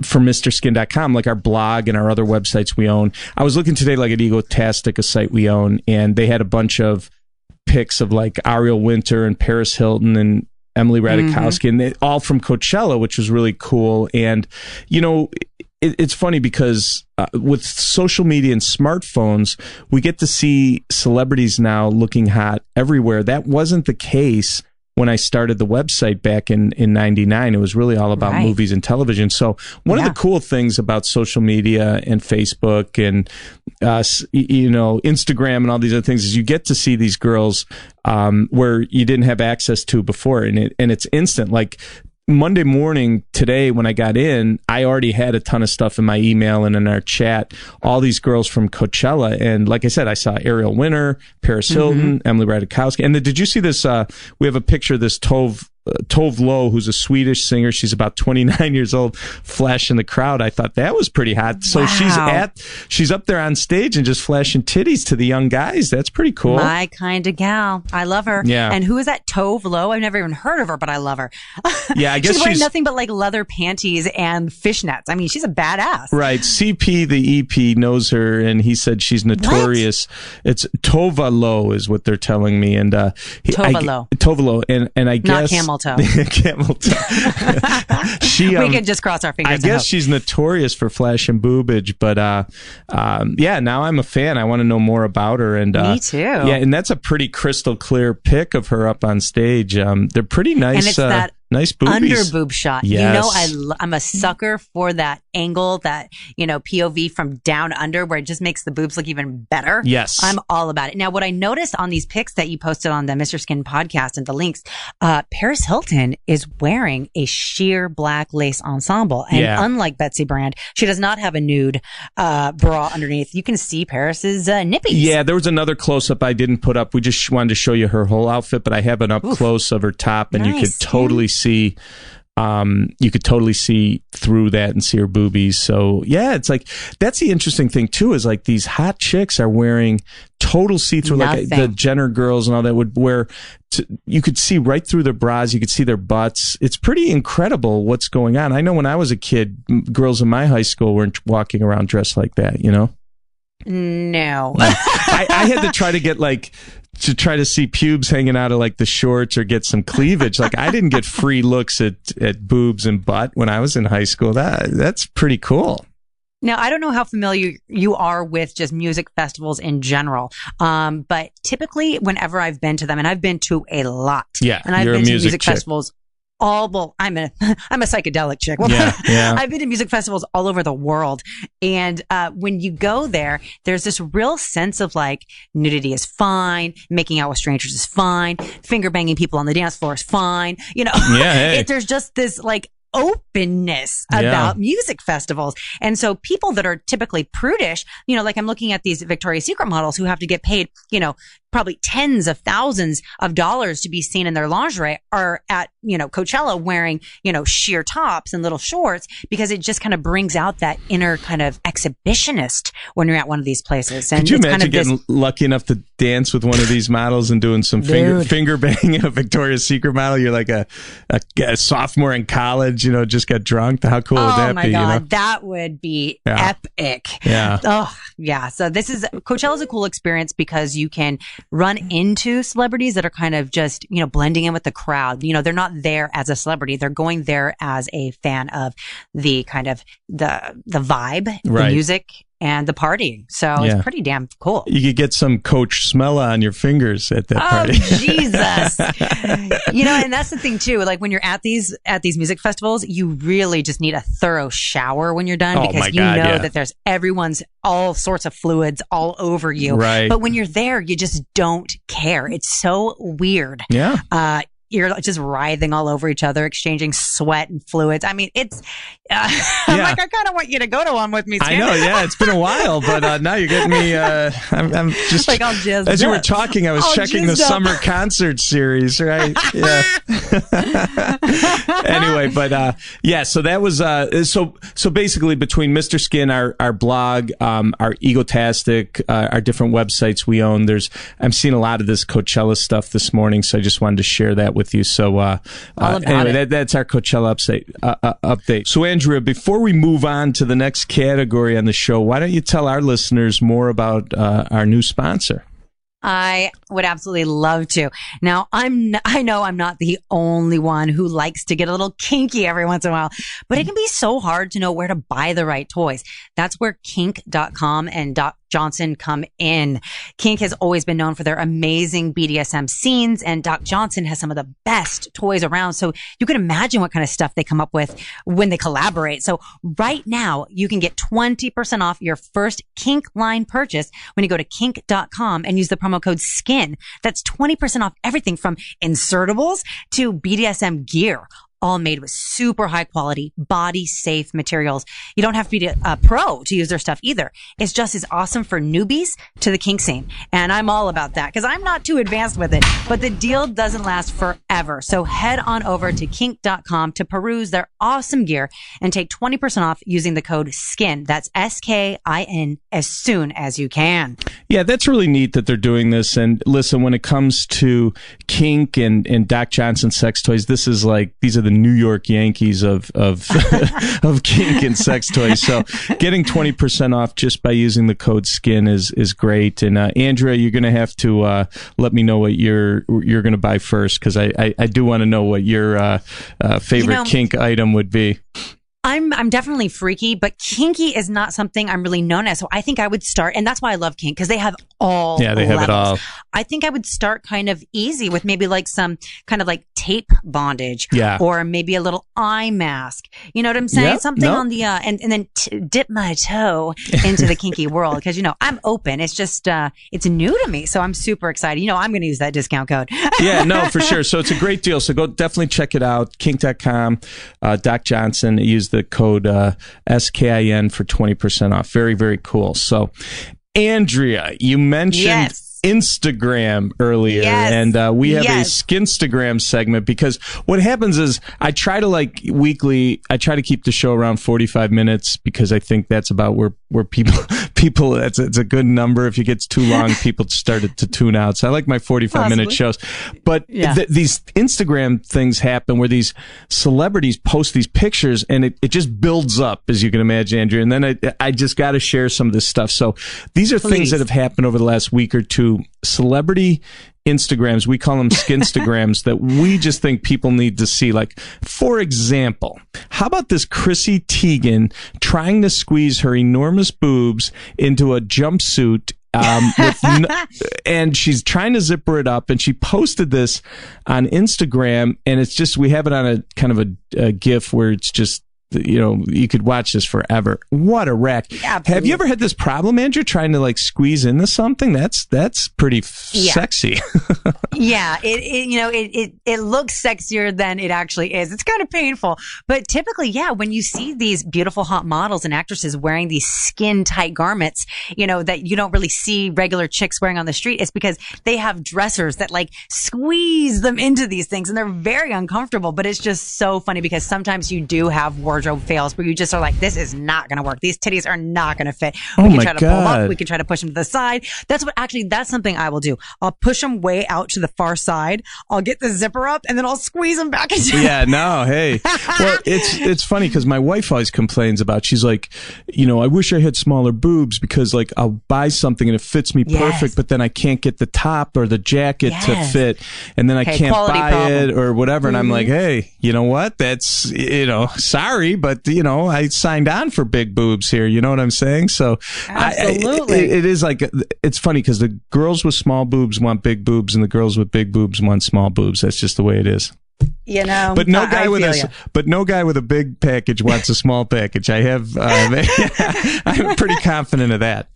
for MrSkin.com, like our blog and our other websites we own. I was looking today, like at Egotastic, a site we own, and they had a bunch of pics of like Ariel Winter and Paris Hilton and Emily Ratajkowski, and they, all from Coachella, which was really cool. And you know, it, it's funny because uh, with social media and smartphones, we get to see celebrities now looking hot everywhere. That wasn't the case when I started the website back in in '99. It was really all about Right. movies and television. So one Yeah. of the cool things about social media and Facebook and uh, you know Instagram and all these other things is you get to see these girls um, where you didn't have access to before, and it and it's instant. Like Monday morning today when I got in, I already had a ton of stuff in my email and in our chat. All these girls from Coachella, and like I said, I saw Ariel Winter, Paris Hilton, Emily Ratajkowski, and then, did you see this? Uh, we have a picture of this Tove. Uh, Tove Lo, who's a Swedish singer, she's about 29 <laughs> years old, flashing the crowd. I thought that was pretty hot. So she's at, she's up there on stage and just flashing titties to the young guys. That's pretty cool. My kind of gal. I love her. Yeah. And who is that Tove Lo? I've never even heard of her, but I love her. <laughs> Yeah, I guess she's wearing she's- nothing but like leather panties and fishnets. I mean, she's a badass. Right. CP, the EP, knows her, and he said she's notorious. It's Tovalo, is what they're telling me. And uh, he, I- Tovalo. Tovalo, and and I Not guess camel toe. camel toe. <laughs> <laughs> she, um, we can just cross our fingers. I guess hope. she's notorious for flashing boobage, but uh, um, yeah, now I'm a fan. I want to know more about her, and uh, Me too. Yeah, and that's a pretty crystal clear pic of her up on stage. Um, they're pretty nice. And it's uh, that nice boobies. under boob shot. Yes. You know, I, I'm a sucker for that angle, that, you know, POV from down under where it just makes the boobs look even better. Yes. I'm all about it. Now, what I noticed on these pics that you posted on the Mr. Skin podcast and the links, uh, Paris Hilton is wearing a sheer black lace ensemble. And Yeah. unlike Betsy Brand, she does not have a nude, uh, bra underneath. You can see Paris's, uh, nippies. Yeah, there was another close up I didn't put up. We just wanted to show you her whole outfit, but I have an up close of her top, and you could totally see. Um, you could totally see through that and see her boobies. So yeah, it's like that's the interesting thing too. Is like these hot chicks are wearing total see through, like the Jenner girls and all that would wear. T- you could see right through their bras. You could see their butts. It's pretty incredible what's going on. I know when I was a kid, m- girls in my high school weren't walking around dressed like that. You know. No. I, I had to try to get like to try to see pubes hanging out of like the shorts or get some cleavage. Like I didn't get free looks at at boobs and butt when I was in high school. That that's pretty cool. Now, I don't know how familiar you are with just music festivals in general, um, but typically, whenever I've been to them, and I've been to a lot, Yeah, and I've been to music music chick. festivals. All well, I'm a <laughs> I'm a psychedelic chick. Well, <laughs> Yeah, yeah. I've been to music festivals all over the world, and uh, when you go there, there's this real sense of like nudity is fine, making out with strangers is fine, finger banging people on the dance floor is fine. You know, Yeah, <laughs> hey. it, there's just this like openness Yeah. about music festivals. And so people that are typically prudish, you know, like I'm looking at these Victoria's Secret models who have to get paid, you know, probably tens of thousands of dollars to be seen in their lingerie are at, you know, Coachella wearing, you know, sheer tops and little shorts because it just kind of brings out that inner kind of exhibitionist when you're at one of these places. And Could you imagine kind of this, getting lucky enough to dance with one of these models and doing some finger finger banging a Victoria's Secret model? You're like a, a, a sophomore in college, you know, just got drunk. How cool would oh that my be? God, You know? that would be Yeah. epic. Yeah. Oh, yeah. So this is Coachella is a cool experience because you can run mm-hmm. into celebrities that are kind of just, you know, blending in with the crowd. You know, they're not there as a celebrity. They're going there as a fan of the kind of the, the vibe, Right. the music and the partying. So Yeah. it's pretty damn cool. You could get some Coach Smella on your fingers at that Oh party. <laughs> Jesus! <laughs> you know, and that's the thing too. Like when you're at these at these music festivals, you really just need a thorough shower when you're done Oh, because you God, know yeah. that there's everyone's all sorts of fluids all over you. Right. But when you're there, you just don't care. It's so weird. yeah. Uh, you're just writhing all over each other, exchanging sweat and fluids. I mean, it's. Uh, <laughs> I'm Yeah. like, I kind of want you to go to one with me. I know, yeah, it's been a while, but uh, now you're getting me. Uh, I'm, I'm just Like, I'll jizz as you were talking, I was I'll checking the up. summer concert series, right? Yeah. <laughs> anyway, but uh, yeah, so that was uh, so so basically between Mr. Skin, our our blog, um, our Egotastic, uh, our different websites we own. There's I'm seeing a lot of this Coachella stuff this morning, so I just wanted to share that with you. So uh, uh, anyway, that, that's our Coachella update. Uh, uh, update. So Andrea, before we move on to the next category on the show, why don't you tell our listeners more about uh, our new sponsor? I would absolutely love to. Now, I'm, n- I know I'm not the only one who likes to get a little kinky every once in a while, but it can be so hard to know where to buy the right toys. That's where kink.com and Johnson come in. Kink has always been known for their amazing BDSM scenes and Doc Johnson has some of the best toys around. So you can imagine what kind of stuff they come up with when they collaborate. So right now you can get 20% off your first kink line purchase when you go to kink.com and use the promo code SKIN. That's 20% off everything from insertables to BDSM gear. All made with super high quality, body safe materials. You don't have to be a pro to use their stuff either. It's just as awesome for newbies to the kink scene. And I'm all about that because I'm not too advanced with it, but the deal doesn't last forever. So head on over to kink.com to peruse their awesome gear and take 20% off using the code SKIN. That's S-K-I-N as soon as you can. Yeah, that's really neat that they're doing this. And listen, when it comes to kink and, and Doc Johnson sex toys, this is like these are the New York Yankees of of <laughs> <laughs> of kink and sex toys. So getting twenty percent off just by using the code SKIN is is great. And uh, Andrea, you're going to have to uh, let me know what you're you're going to buy first because I, I I do want to know what your uh, uh, favorite know- kink item would be. I'm I'm definitely freaky, but kinky is not something I'm really known as. So I think I would start, and that's why I love kink because they have all. Yeah, they have it all. I think I would start kind of easy with maybe like some kind of like tape bondage, Yeah. or maybe a little eye mask. You know what I'm saying? Yep, Something no. on the uh, and and then t- dip my toe into the kinky <laughs> world because you know I'm open. It's just uh, it's new to me, so I'm super excited. You know, I'm going to use that discount code. <laughs> yeah, no, for sure. So <laughs> it's a great deal. So go definitely check it out. Kink.com, uh, Doc Johnson. Use the code uh, SKIN for 20% off. Very, very cool. So, Andrea, you mentioned. Yes. Instagram earlier, Yes. and uh, we have Yes. a Skinstagram segment because what happens is I try to like weekly. I try to keep the show around forty five minutes because I think that's about where where people <laughs> people it's it's a good number. If it gets too long, people started to tune out. So I like my forty five minute shows, but Yeah. th- these Instagram things happen where these celebrities post these pictures and it, it just builds up, as you can imagine, Andrew. And then I, I just got to share some of this stuff. So these are things that have happened over the last week or two. Celebrity Instagrams, we call them Skinstagrams, <laughs> that we just think people need to see. Like, for example, how about this Chrissy Teigen trying to squeeze her enormous boobs into a jumpsuit um, <laughs> n- and she's trying to zipper it up and she posted this on Instagram and it's just we have it on a kind of a, a gif where it's just you know you could watch this forever what a wreck have you ever had this problem andrew trying to like squeeze into something that's that's pretty f- Yeah. sexy <laughs> Yeah, it, it you know it, it it looks sexier than it actually is. It's kind of painful, but typically, yeah, when you see these beautiful hot models and actresses wearing these skin tight garments, you know that you don't really see regular chicks wearing on the street, it's because they have dressers that like squeeze them into these things, and they're very uncomfortable. But it's just so funny because sometimes you do have wardrobe fails where you just are like, this is not going to work. These titties are not going to fit. We Oh can my try to pull them God. up. We can try to push them to the side. That's what actually, that's something I will do. I'll push them way out to the far side. I'll get the zipper up and then I'll squeeze them back into yeah <laughs> no hey well <laughs> it's it's funny because my wife always complains about she's like you know i wish i had smaller boobs because like i'll buy something and it fits me Yes. perfect but then i can't get the top or the jacket to fit and then i can't buy problem. Mm-hmm. it or whatever and i'm like hey you know what that's you know sorry but you know i signed on for big boobs here you know what i'm saying so I- I- Absolutely. it- it is like it's funny because the girls with small boobs want big boobs and the girls with big boobs want small boobs that's just the way it is you know. but no guy I with a but no guy with a big package wants a small package. I have uh, <laughs> I'm pretty confident of that.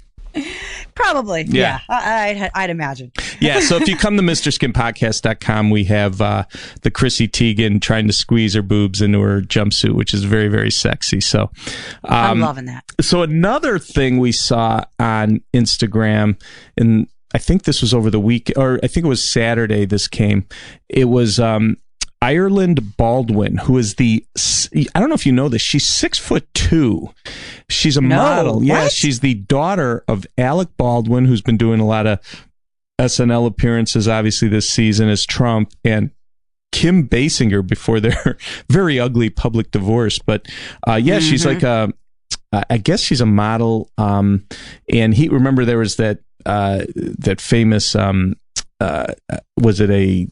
Probably. Yeah. Yeah. I, I'd, I'd imagine. yeah. So if you come to MrSkinPodcast.com, we have uh, the Chrissy Teigen trying to squeeze her boobs into her jumpsuit, which is very, very sexy. So I'm um, loving that. so another thing we saw on Instagram, and I think this was over the week, or I think it was Saturday. This came. It was um, Ireland Baldwin, who is the. I don't know if you know this. She's six foot two. She's a No, model. Yeah, she's the daughter of Alec Baldwin, who's been doing a lot of SNL appearances, obviously this season as Trump and. Kim Basinger before their <laughs> very ugly public divorce, but uh, yeah, she's like a uh, guess she's a model. Um, and he remember there was that uh, that famous um, uh, was it a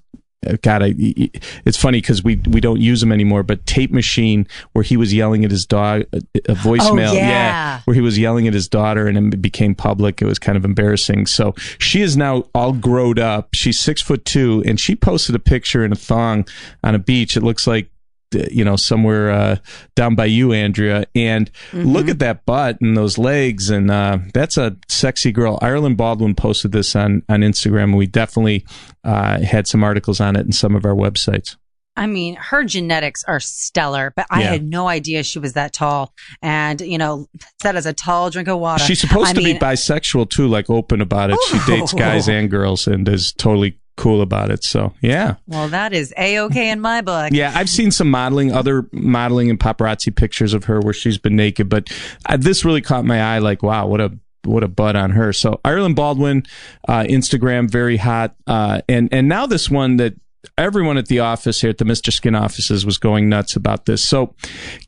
God, I, it's funny because we we don't use them anymore. But tape machine where he was yelling at his dog, a, a voicemail, Oh, yeah. where he was yelling at his daughter, and it became public. It was kind of embarrassing. So she is now all grown up. She's six foot two, and she posted a picture in a thong on a beach. It looks like uh, you know somewhere uh, down by you, Andrea. And look at that butt and those legs, and uh, that's a sexy girl. Ireland Baldwin posted this on on Instagram, and we definitely uh, had some articles on it in some of our websites. I mean, her genetics are stellar, but I Yeah. had no idea she was that tall. And, you know, said as a tall drink of water. She's supposed I to mean, be bisexual too, like open about it. She dates guys and girls, and is totally cool about it. So yeah. Well, that is a okay in my book. Yeah, I've seen some modeling, other modeling and paparazzi pictures of her where she's been naked, but uh, this really caught my eye. Like, wow, what a what a butt on her. So Ireland Baldwin, uh, Instagram, very hot, uh, and and now this one that everyone at the office here at the Mr. Skin offices was going nuts about this. So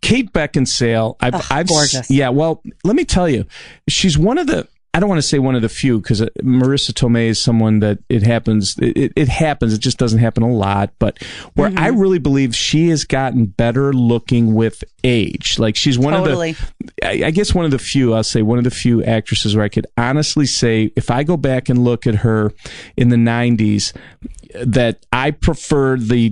Kate Beckinsale, I've, Ugh, I've gorgeous. yeah. Well, let me tell you, she's one of the. I don't want to say one of the few because Marisa Tomei is someone that it happens. It, it, happens. It just doesn't happen a lot. But where I Mm-hmm. really believe she has gotten better looking with age. Like she's one Totally. of the. I, I guess one of the few. I'll say one of the few actresses where I could honestly say, if I go back and look at her in the '90s, that I prefer the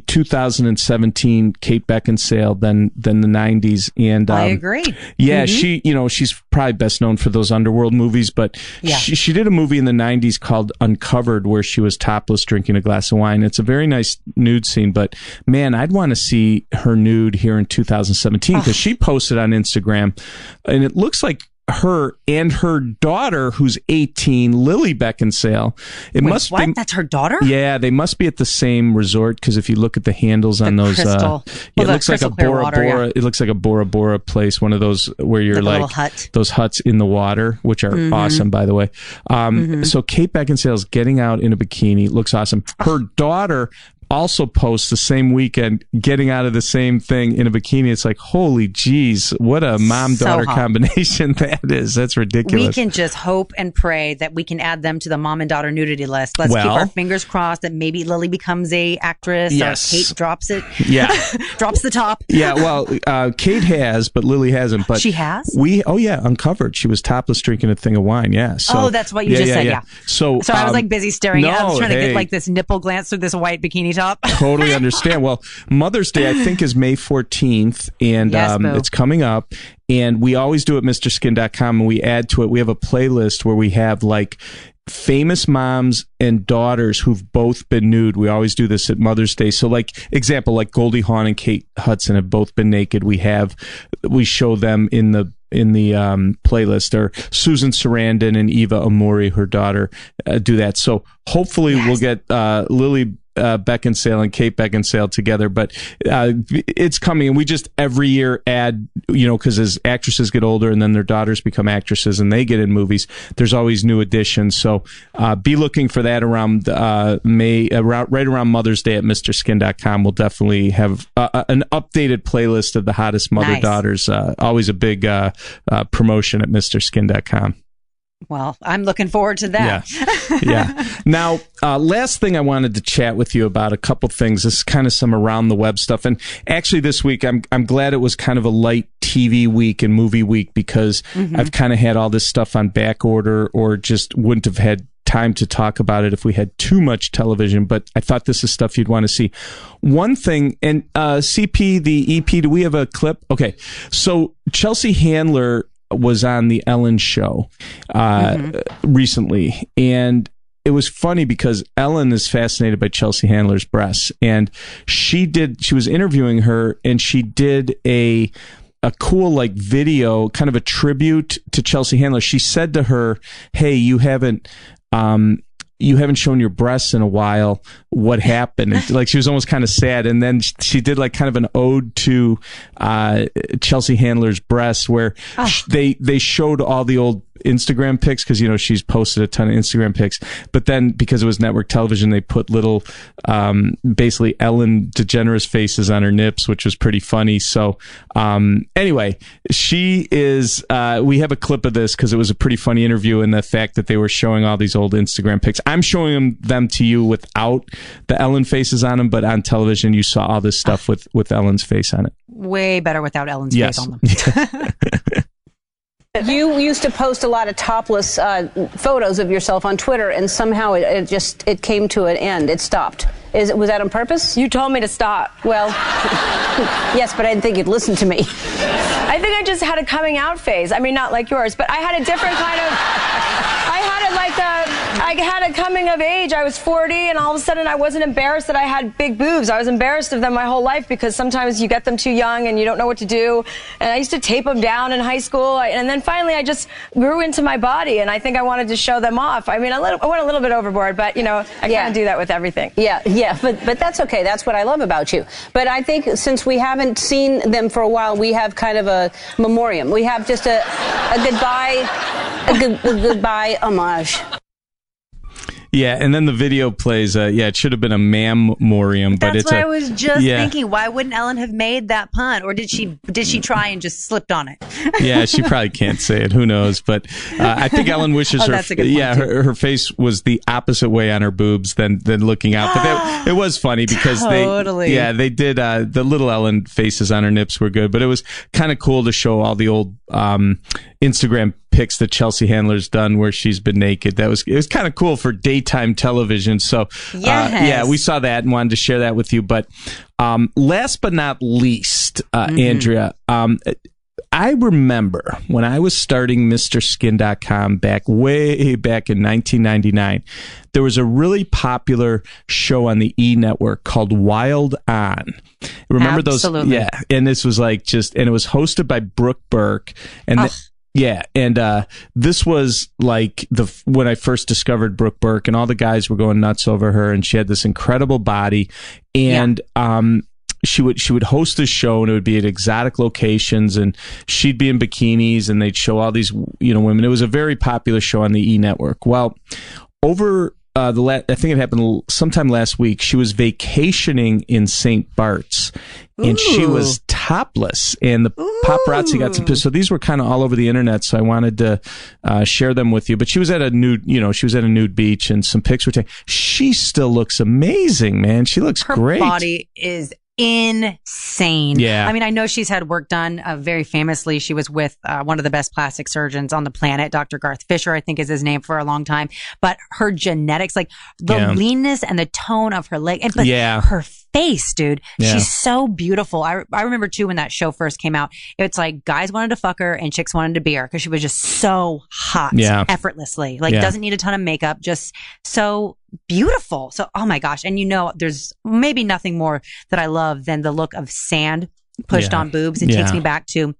2017 Kate Beckinsale than than the 90s. And um, I agree. yeah, she, you know, she's probably best known for those underworld movies, but Yeah. she, she did a movie in the 90s called Uncovered where she was topless drinking a glass of wine. It's a very nice nude scene, but man, I'd want to see her nude here in 2017 because she posted on Instagram and it looks like her and her daughter who's 18 lily beckinsale it Wait, must what? be That's her daughter? yeah, they must be at the same resort because if you look at the handles on The those, uh, yeah, well, it looks like a Bora water, Bora. yeah. It looks like a Bora Bora place, one of those where you're Like like, hut. those huts in the water, which are Mm-hmm. awesome, by the way. Um, So Kate Beckinsale's getting out in a bikini, looks awesome. Her daughter also posts the same weekend getting out of the same thing in a bikini. It's like, holy jeez, what a mom daughter So combination <laughs> that is. That's ridiculous. We can just hope and pray that we can add them to the mom and daughter nudity list. Let's keep our fingers crossed that maybe Lily becomes a actress Yes. or Kate drops it, yeah. <laughs> drops the top. Yeah, well, uh, Kate has, but Lily hasn't. But She has? We oh yeah, uncovered. She was topless drinking a thing of wine. Yeah. So, Oh, that's what you just said, yeah. So So I was um, like busy staring at. I was no, trying to get like this nipple glance through this white bikini top. <laughs> totally understand. Well, Mother's Day I think is May 14th and Yes, um, it's coming up and we always do it mrskin.com and we add to it we have a playlist where we have like famous moms and daughters who've both been nude. We always do this at Mother's Day. So like example like Goldie Hawn and Kate Hudson have both been naked. We have we show them in the in the um, playlist or Susan Sarandon and Eva Amurri, her daughter, uh, do that. So hopefully we'll get uh, Lily uh, Beckinsale and Kate Beckinsale together, but uh, it's coming. And we just every year add, you know, because as actresses get older and then their daughters become actresses and they get in movies, there's always new additions. So uh, be looking for that around uh, May, around, right around Mother's Day at MrSkin.com. We'll definitely have uh, an updated playlist of the hottest mother Nice. daughters. Uh, always a big uh, uh, promotion at MrSkin.com. well, I'm looking forward to that. yeah. yeah. Now, uh, last thing I wanted to chat with you about a couple things. This is kind of some around the web stuff, and actually, this week I'm I'm glad it was kind of a light TV week and movie week because I've kind of had all this stuff on back order, or just wouldn't have had time to talk about it if we had too much television. But I thought this is stuff you'd want to see. One thing, and uh, CP the EP. Do we have a clip? Okay, so Chelsea Handler was on the Ellen show uh, recently, and it was funny because Ellen is fascinated by Chelsea Handler's breasts, and she did. She was interviewing her, and she did a a cool like video, kind of a tribute to Chelsea Handler. She said to her, "Hey, you haven't." Um, you haven't shown your breasts in a while. What happened? And, like she was almost kind of sad. And then she did like kind of an ode to uh, Chelsea Handler's breasts, where Oh. they they showed all the old Instagram pics because you know she's posted a ton of Instagram pics. But then because it was network television, they put little um, basically Ellen DeGeneres faces on her nips, which was pretty funny. So um, anyway, she is. Uh, we have a clip of this because it was a pretty funny interview, and the fact that they were showing all these old Instagram pics. I'm showing them, them to you without the Ellen faces on them, but on television you saw all this stuff with with Ellen's face on it. Way better without Ellen's Yes. face on them. <laughs> <laughs> You used to post a lot of topless uh, photos of yourself on Twitter, and somehow it, it just it came to an end. It stopped. Is it was that on purpose? You told me to stop. Well, <laughs> yes, but I didn't think you'd listen to me. I think I just had a coming out phase. I mean, not like yours, but I had a different kind of. I had a like a. I had a coming of age. I was 40, and all of a sudden, I wasn't embarrassed that I had big boobs. I was embarrassed of them my whole life because sometimes you get them too young and you don't know what to do. And I used to tape them down in high school, and then finally, I just grew into my body, and I think I wanted to show them off. I mean, a little, I went a little bit overboard, but you know, I kind of do that with everything. Yeah, yeah, but but that's okay. That's what I love about you. But I think since we haven't seen them for a while, we have kind of a memoriam. We have just a a goodbye, a, good, a goodbye homage. Yeah, and then the video plays. Uh, yeah, it should have been a mammorium, but That's it's what a- I was just yeah. thinking. Why wouldn't Ellen have made that pun, or did she? Did she try and just slipped on it? <laughs> yeah, she probably can't say it. Who knows? But uh, I think Ellen wishes <laughs> Oh, her. that's a good yeah, her, her face was the opposite way on her boobs than than looking out. But that, <gasps> it was funny because Totally. they, yeah, they did. Uh, the little Ellen faces on her nips were good, but it was kind of cool to show all the old um, Instagram pics that Chelsea Handler's done where she's been naked. That was it was kind of cool for daytime television. So uh, yeah, we saw that and wanted to share that with you. But um, last but not least, uh, Mm-hmm. Andrea, um, I remember when I was starting MrSkin.com back way back in 1999, there was a really popular show on the E network called Wild On. Remember Absolutely. those? Yeah. And this was like just, and it was hosted by Brooke Burke. And the- yeah, and uh, this was like the when I first discovered Brooke Burke, and all the guys were going nuts over her, and she had this incredible body, and um, she would she would host this show, and it would be at exotic locations, and she'd be in bikinis, and they'd show all these you know women. It was a very popular show on the E Network. Well, over uh, the la- I think it happened sometime last week. She was vacationing in St. Bart's, and she was topless, and the paparazzi got some. So these were kind of all over the internet. So I wanted to uh, share them with you. But she was at a nude, you know, she was at a nude beach, and some pics were taken. She still looks amazing, man. She looks great. Her great. body is insane. Yeah. I mean, I know she's had work done uh, very famously. She was with uh, one of the best plastic surgeons on the planet, Dr. Garth Fisher, I think is his name for a long time. But her genetics, like the Yeah. leanness and the tone of her leg, and but Yeah. her face, dude, Yeah. she's so beautiful. I, I remember too when that show first came out, it's like guys wanted to fuck her and chicks wanted to be her because she was just so hot, Yeah. effortlessly. Like Yeah. doesn't need a ton of makeup, just so beautiful. So, oh my gosh. And you know, there's maybe nothing more that I love than the look of sand pushed Yeah. on boobs. It takes me back to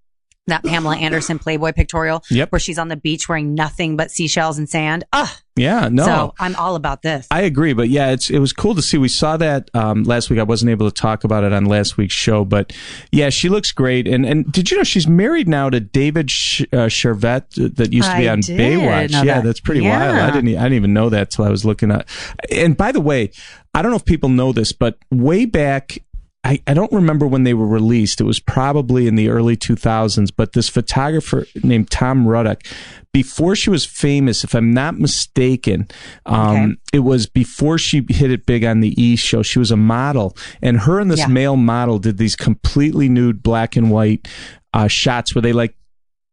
that Pamela Anderson Playboy pictorial Yep. where she's on the beach wearing nothing but seashells and sand. Ugh. Yeah, no. So I'm all about this. I agree, but yeah, it's it was cool to see. We saw that um, last week. I wasn't able to talk about it on last week's show, but yeah, she looks great. And and did you know she's married now to David Sh- uh, that used to be I on Baywatch? Yeah, that. that's pretty Yeah. wild. I didn't I didn't even know that till I was looking at. And by the way, I don't know if people know this, but way back. I, I don't remember when they were released. It was probably in the early 2000s, but this photographer named Tom Ruddock, before she was famous, if I'm not mistaken, um, Okay. it was before she hit it big on the E show. She was a model, and her and this Yeah. male model did these completely nude black and white uh, shots where they like.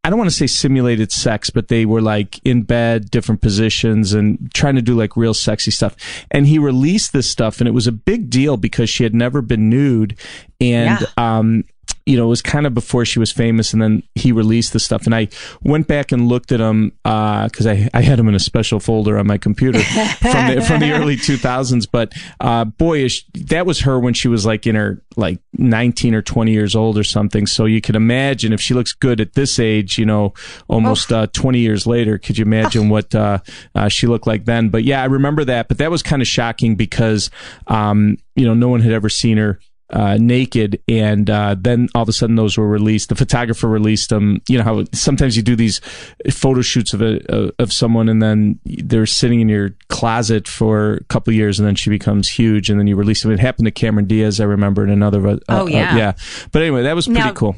I don't want to say simulated sex, but they were like in bed, different positions, and trying to do like real sexy stuff. And he released this stuff, and it was a big deal because she had never been nude, and Yeah. um, you know, it was kind of before she was famous, and then he released the stuff, and I went back and looked at them because I I had them in a special folder on my computer <laughs> from the, from the early 2000s. But uh, boy, is she- that was her when she was like in her like 19 or 20 years old or something. So you can imagine if she looks good at this age, you know, almost uh, 20 years later. Could you imagine what uh, uh, she looked like then? But yeah, I remember that. But that was kind of shocking because um, you know no one had ever seen her uh, naked, and uh, then all of a sudden those were released. The photographer released them. You know how sometimes you do these photo shoots of a of someone, and then they're sitting in your closet for a couple of years, and then she becomes huge, and then you release them. It happened to Cameron Diaz, I remember, in another. Uh, Oh, uh, yeah. yeah. But anyway, that was pretty Now- cool.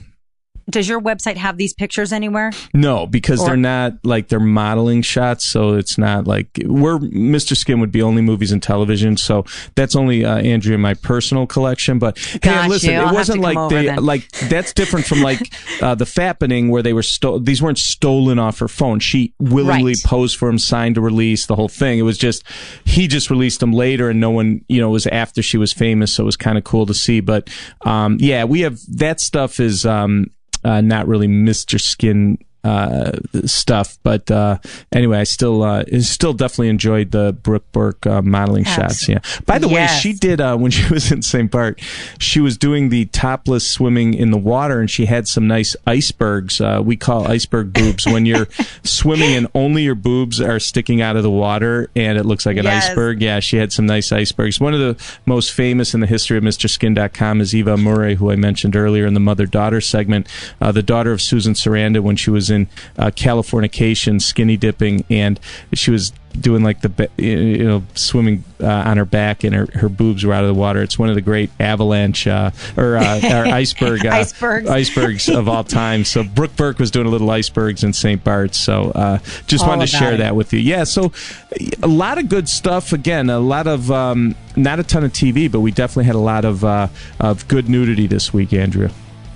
Does your website have these pictures anywhere? No, because Or- they're not like they're modeling shots, so it's not like we're Mr. Skin would be only movies and television, so that's only uh, Andrea my personal collection. But Got hey, listen. It wasn't like they then. like that's different from like <laughs> uh, the fappening where they were sto- these weren't stolen off her phone. She willingly Right. posed for him, signed a release, the whole thing. It was just he just released them later, and no one you know it was after she was famous, so it was kind of cool to see. But um, yeah, we have that stuff is. Um, uh, not really Mr. Skin uh, stuff, but uh, anyway, I still uh, still definitely enjoyed the Brooke Burke uh, modeling shots. Yeah. By the way, she did uh, when <laughs> she was in St. Bart. She was doing the topless swimming in the water, and she had some nice icebergs. Uh, we call iceberg boobs when you're <laughs> swimming and only your boobs are sticking out of the water, and it looks like an Yes. iceberg. Yeah, she had some nice icebergs. One of the most famous in the history of MrSkin.com is Eva Amurri, who I mentioned earlier in the mother daughter segment. Uh, the daughter of Susan Sarandon when she was in uh, Californication, skinny dipping, and she was doing like the you know swimming uh, on her back and her, her boobs were out of the water. It's one of the great avalanche uh, or, uh, <laughs> or iceberg uh, Icebergs. icebergs of all time. So brooke burke was doing a little icebergs in st bart's. So uh, just All wanted to share it. that with you. Yeah so a lot of good stuff. Again a lot of um, not a ton of tv but we definitely had a lot of uh, of good nudity this week andrea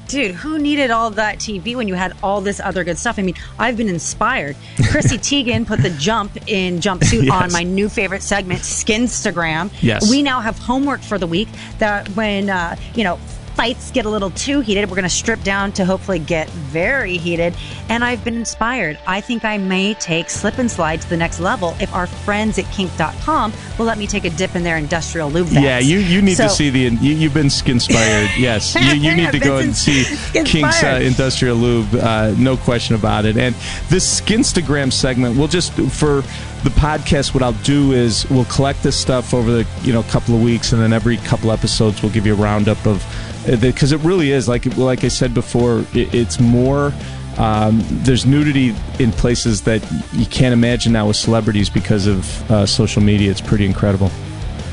Dude, who needed all that TV when you had all this other good stuff? I mean, I've been inspired. Chrissy <laughs> Teigen put the jump in jumpsuit <laughs> Yes. on my new favorite segment, Skinstagram. Yes. We now have homework for the week that when, uh, you know, fights get a little too heated, we're going to strip down to hopefully get very heated. And I've been inspired. I think I may take slip and slide to the next level if our friends at kink.com will let me take a dip in their industrial lube. Yeah, you, you need So- to see the you, you've been skinspired. <laughs> Yes, you, you need to go and see skin- Kink's uh. Industrial Lube. Uh, no question about it. And this Skinstagram segment, we'll just for the podcast, what I'll do is we'll collect this stuff over the you know couple of weeks, and then every couple episodes we'll give you a roundup of because it really is like like I said before, it, it's more. Um, there's nudity in places that you can't imagine now with celebrities because of uh, social media. It's pretty incredible.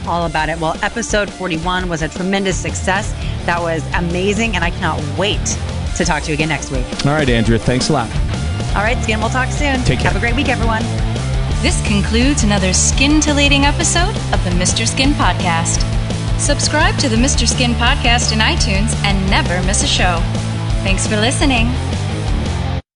all about it. Well, episode 41 was a tremendous success. That was amazing, and I cannot wait to talk to you again next week. All right, Andrea, thanks a lot. All right, Skin, we'll talk soon. Take care. Have a great week, everyone. This concludes another scintillating episode of the Mr. Skin Podcast. Subscribe to the Mr. Skin Podcast in iTunes and never miss a show. Thanks for listening.